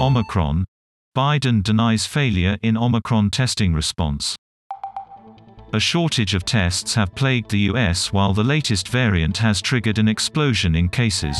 Omicron. Biden denies failure in Omicron testing response. A shortage of tests have plagued the US while the latest variant has triggered an explosion in cases.